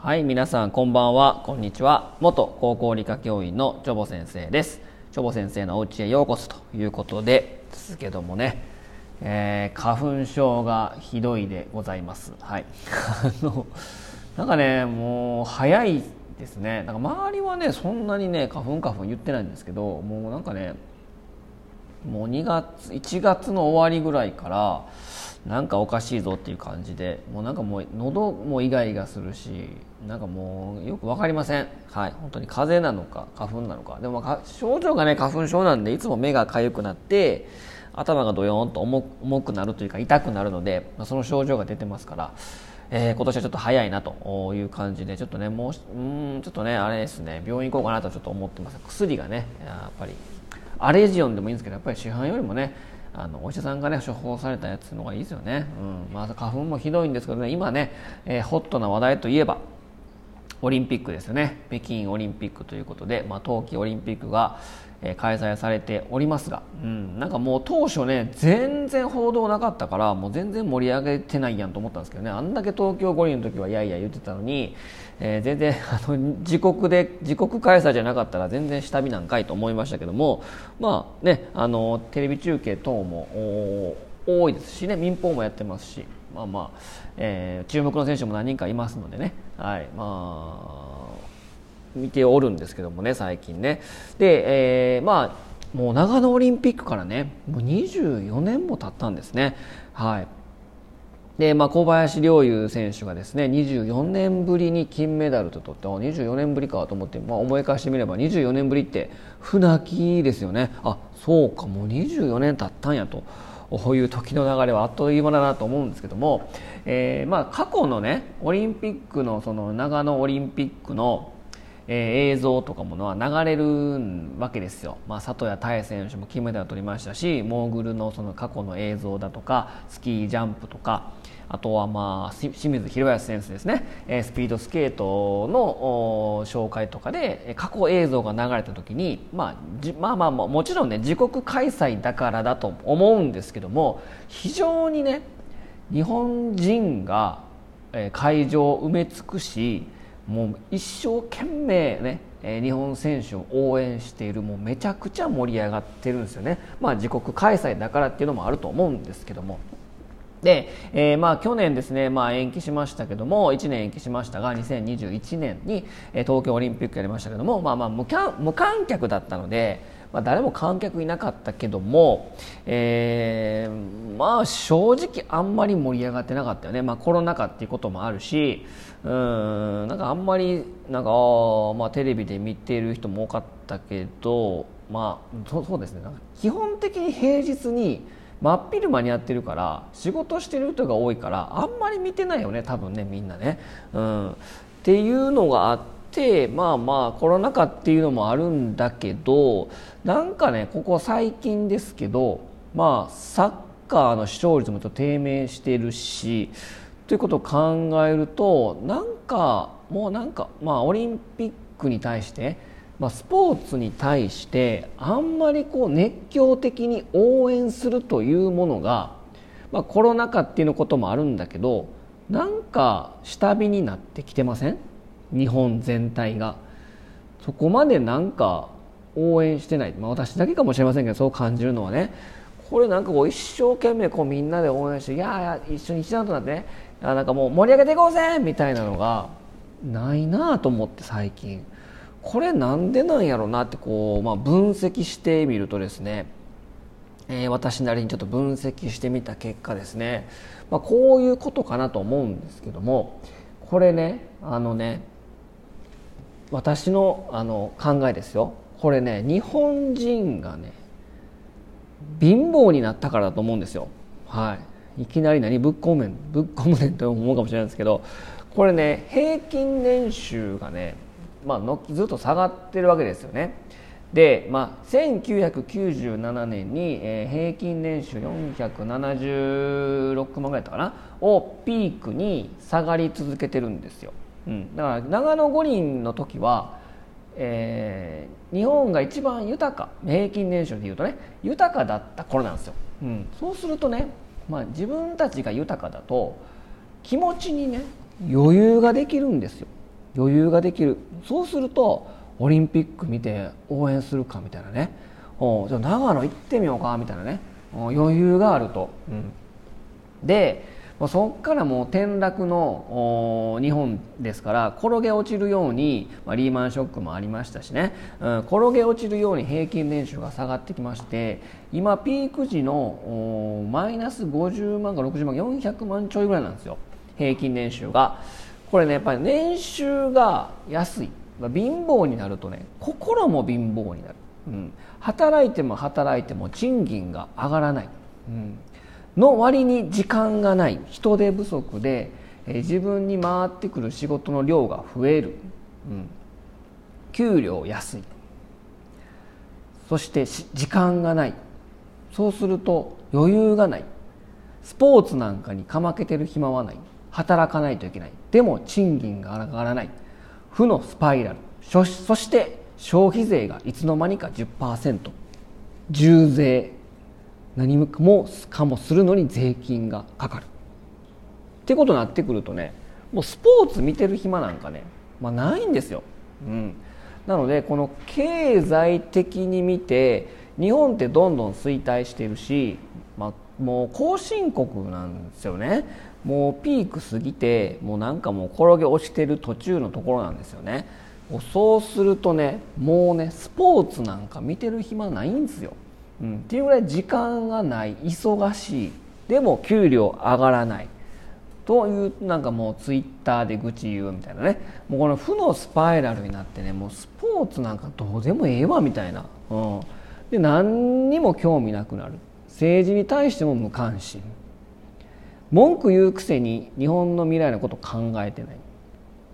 はい皆さんこんばんは。こんにちは。元高校理科教員のチョボ先生です。チョボ先生のお家へようこそということでですけどもね、えー、花粉症がひどいでございます。はい。あのなんかねもう早いですね。なんか周りはねそんなにね花粉花粉言ってないんですけどもうなんかねもう2月1月の終わりぐらいからなんかおかしいぞっていう感じでもうなんかもう喉もイガイガするしなんかもうよく分かりません。はい。本当に風邪なのか花粉なのか。でも症状がね花粉症なんでいつも目が痒くなって頭がドヨーンと重くなるというか痛くなるのでまあその症状が出てますからえー、今年はちょっと早いなという感じでちょっとねもううんちょっとねあれですね病院行こうかなとちょっと思ってます。薬がねやっぱりアレジオンでもいいんですけどやっぱり市販よりもねあのお医者さんがね処方されたやつの方がいいですよね、うん。まあ、花粉もひどいんですけどね。今ね、えー、ホットな話題といえばオリンピックですよね。北京オリンピックということで、まあ、冬季オリンピックが、開催されておりますが、うん、なんかもう当初ね全然報道なかったからもう全然盛り上げてないやんと思ったんですけどね。あんだけ東京五輪の時はいやいや言ってたのに、えー、全然 あの自国で自国開催じゃなかったら全然下火なんかいと思いましたけどもまあねあのテレビ中継等も多いですしね民放もやってますしまあまあ、えー、注目の選手も何人かいますのでね。はいまあ見ておるんですけどもね最近ね。で、えー、まあもう長野オリンピックからねもう24年も経ったんですね。はい。で、まあ、小林陵侑選手がですね24年ぶりに金メダルと取って24年ぶりかと思って、まあ、思い返してみれば24年ぶりって船木ですよね。あそうかもう24年経ったんやと。こういう時の流れはあっという間だなと思うんですけども、えー、まあ過去のねオリンピックのその長野オリンピックのえー、映像とかものは流れるわけですよ、まあ、里谷多選手も金メダルを取りましたしモーグルのその過去の映像だとかスキージャンプとかあとはまあ清水宏保選手ですね、えー、スピードスケートの紹介とかで過去映像が流れた時に、まあ、まあまあもちろんね自国開催だからだと思うんですけども非常にね日本人が会場を埋め尽くしもう一生懸命ね、日本選手を応援しているもうめちゃくちゃ盛り上がってるんですよね、まあ、自国開催だからっていうのもあると思うんですけども。で、えー、まあ去年ですね、まあ、延期しましたけども1年延期しましたが2021年に、東京オリンピックやりましたけども、まあ、まあ無観客だったので、まあ、誰も観客いなかったけども、えー、まあ正直あんまり盛り上がってなかったよね、まあ、コロナ禍っていうこともあるしうんなんかあんまりなんかあ、まあ、テレビで見ている人も多かったけど、まあ、そそうですね。基本的に平日に真っ昼間にやってるから仕事してる人が多いからあんまり見てないよね多分ねみんなね。うん、っていうのがあってまあまあコロナ禍っていうのもあるんだけどなんかねここ最近ですけどまあサッカーの視聴率もちょっと低迷してるしということを考えるとなんかもうなんかまあオリンピックに対して、まあ、スポーツに対してあんまりこう熱狂的に応援するというものが、まあ、コロナ禍っていうのこともあるんだけどなんか下火になってきてません？日本全体が。そこまでなんか応援してない、まあ、私だけかもしれませんけどそう感じるのはね。これなんかこう一生懸命こうみんなで応援していやいや一緒に一段となってね。あなんかもう盛り上げていこうぜみたいなのがないなと思って最近。これなんでなんやろうなってこう、まあ、分析してみるとですね、えー、私なりにちょっと分析してみた結果ですね、まあ、こういうことかなと思うんですけども。これねあのね私のあの考えですよ。これね日本人がね貧乏になったからだと思うんですよ。はい。いきなり何？ぶっ込むねんぶっ込むねんと思うかもしれないですけど。これね平均年収がね、まあのずっと下がってるわけですよね。で、まあ、1997年に、えー、平均年収476万ぐらいだったかな？をピークに下がり続けてるんですよ。だから長野五輪の時は、えー、日本が一番豊か平均年収でいうとね豊かだった頃なんですよ。うん、そうするとねまあ、自分たちが豊かだと気持ちにね余裕ができるんですよ、余裕ができる。そうするとオリンピック見て応援するかみたいなね。おじゃあ長野行ってみようかみたいなね。余裕があると、うん、でそこからもう転落の日本ですから転げ落ちるように、まあ、リーマンショックもありましたしね、うん、転げ落ちるように平均年収が下がってきまして今ピーク時のマイナス50万か60万400万ちょいぐらいなんですよ。平均年収が。これねやっぱり年収が安い。まあ貧乏になるとね心も貧乏になる、うん、働いても働いても賃金が上がらない、うん。の割に時間がない。人手不足で、えー、自分に回ってくる仕事の量が増える、うん、給料安い。そして時間がない。そうすると余裕がない。スポーツなんかにかまけてる暇はない。働かないといけない。でも賃金が上がらない。負のスパイラル。そして消費税がいつの間にか10%重税。何もかもするのに税金がかかる。ってことになってくるとねもうスポーツ見てる暇なんかね、まあ、ないんですよ、うん、なのでこの経済的に見て日本ってどんどん衰退してるし、まあ、もう後進国なんですよね。もうピーク過ぎてもうなんかもう転げ落ちてる途中のところなんですよね。そうするとねもうねスポーツなんか見てる暇ないんですよ。うん、っていうぐらい時間がない。忙しい。でも給料上がらない。というなんかもうツイッターで愚痴言うみたいなね。もうこの負のスパイラルになってねもうスポーツなんかどうでもええわみたいな、うん、で何にも興味なくなる。政治に対しても無関心。文句言うくせに日本の未来のことを考えてない。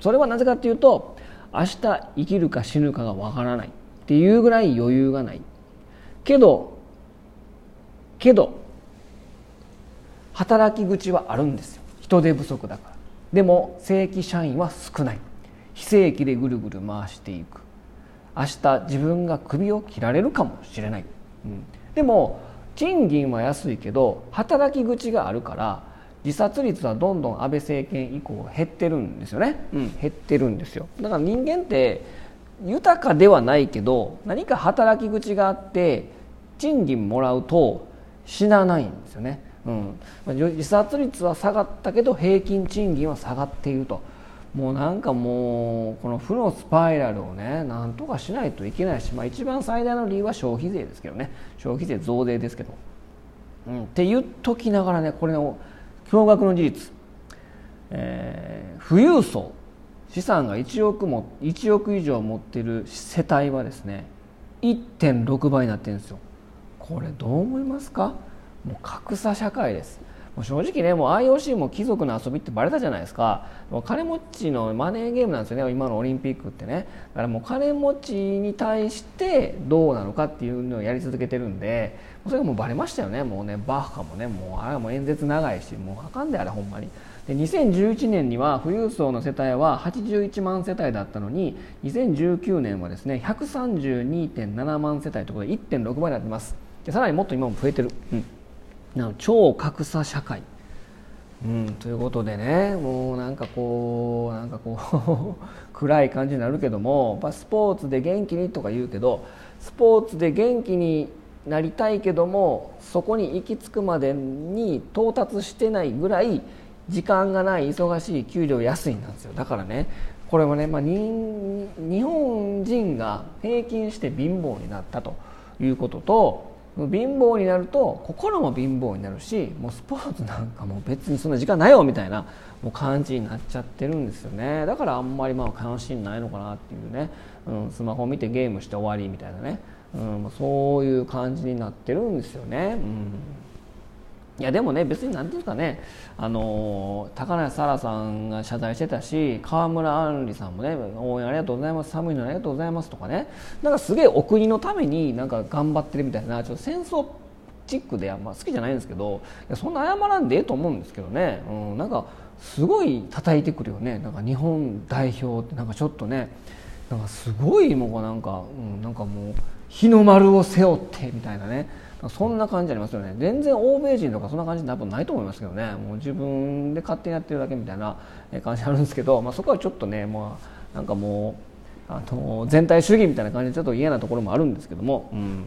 それはなぜかっていうと明日生きるか死ぬかがわからない。っていうぐらい余裕がないけどけど働き口はあるんですよ。人手不足だから。でも正規社員は少ない。非正規でぐるぐる回していく。明日自分が首を切られるかもしれない、うん、でも賃金は安いけど働き口があるから自殺率はどんどん安倍政権以降減ってるんですよね、うん、減ってるんですよ。だから人間って豊かではないけど何か働き口があって賃金もらうと死なないんですよね、うん、自殺率は下がったけど平均賃金は下がっていると。もうなんかもうこの負のスパイラルをねなんとかしないといけないし、まあ、一番最大の理由は消費税ですけどね。消費税増税ですけど、うん、って言っときながらねこれの驚愕の事実、えー、富裕層。資産が1億も1億以上持ってる世帯はですね1.6倍になってるんですよ。これどう思いますか？もう格差社会です。もう正直ねもう IOC も貴族の遊びってバレたじゃないですか。もう金持ちのマネーゲームなんですよね今のオリンピックってね。だからもう金持ちに対してどうなのかっていうのをやり続けてるんでそれがもうバレましたよね。もうねバッハもねもうあれもう演説長いしもうあかんであれほんまに。で2011年には富裕層の世帯は81万世帯だったのに2019年はですね132.7万世帯ということで1.6倍になってます。でさらにもっと今も増えてる、うん、な超格差社会、うん、ということでねもうなんかこうなんかこう 暗い感じになるけどもやっぱスポーツで元気にとか言うけどスポーツで元気になりたいけどもそこに行き着くまでに到達してないぐらい時間がない忙しい給料安いなんですよ。だからねこれもね、まあ、日本人が平均して貧乏になったということと貧乏になると心も貧乏になるしもうスポーツなんかも別にそんな時間ないよみたいなもう感じになっちゃってるんですよね。だからあんまりまあ関心ないのかなっていうね、うん、スマホ見てゲームして終わりみたいなね、うん、そういう感じになってるんですよね。うん。いやでもね別に何て言うんですかね。あの高梨沙羅さんが謝罪してたし川村あんりさんもね応援ありがとうございます。寒いのありがとうございますとかね。なんかすげえお国のためになんか頑張ってるみたいなちょっと戦争チックであん、ま、好きじゃないんですけどいやそんな謝らんでええと思うんですけどね、うん、なんかすごい叩いてくるよね。なんか日本代表ってなんかちょっとねなんかすごいもうなんか、うん、なんかもう日の丸を背負ってみたいなね。そんな感じありますよね。全然欧米人とかそんな感じ多分ないと思いますけどね。もう自分で勝手にやってるだけみたいな感じあるんですけど、まあ、そこはちょっとね、まあ、なんかもうあの全体主義みたいな感じでちょっと嫌なところもあるんですけども、うん。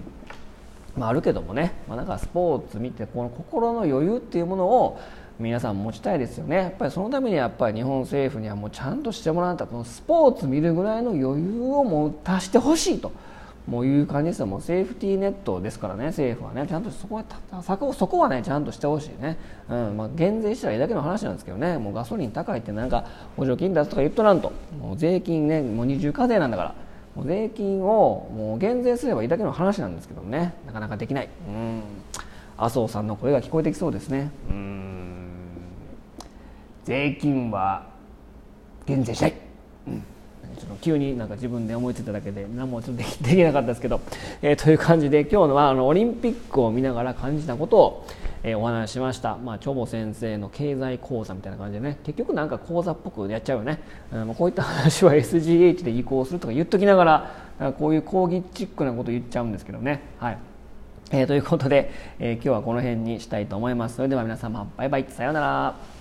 まあ、あるけどもね、まあ、なんかスポーツ見てこの心の余裕っていうものを皆さん持ちたいですよね。やっぱりそのためにはやっぱり日本政府にはもうちゃんとしてもらったこのスポーツ見るぐらいの余裕をもう足してほしいと。もういう感じですよ。もうセーフティーネットですからね政府はね。ちゃんとそこはそこはねちゃんとしてほしいね、うん。まあ、減税したらいいだけの話なんですけどね。もうガソリン高いってなんか補助金出すとか言っとらんと。もう税金ねもう二重課税なんだから。もう税金をもう減税すればいいだけの話なんですけどね。なかなかできない。うん。麻生さんの声が聞こえてきそうですね。うん。税金は減税したい、うん。ちょっと急になんか自分で思いついただけで何もちょっとできなかったですけど、えー、という感じで今日のはあのオリンピックを見ながら感じたことを、えー、お話ししました、まあ、チョボ先生の経済講座みたいな感じでね。結局なんか講座っぽくやっちゃうよね、うん、こういった話は SGH で移行するとか言っときながらこういう講義チックなこと言っちゃうんですけどね。はい。えー、ということで、えー、今日はこの辺にしたいと思います。それでは皆様、バイバイ、さようなら。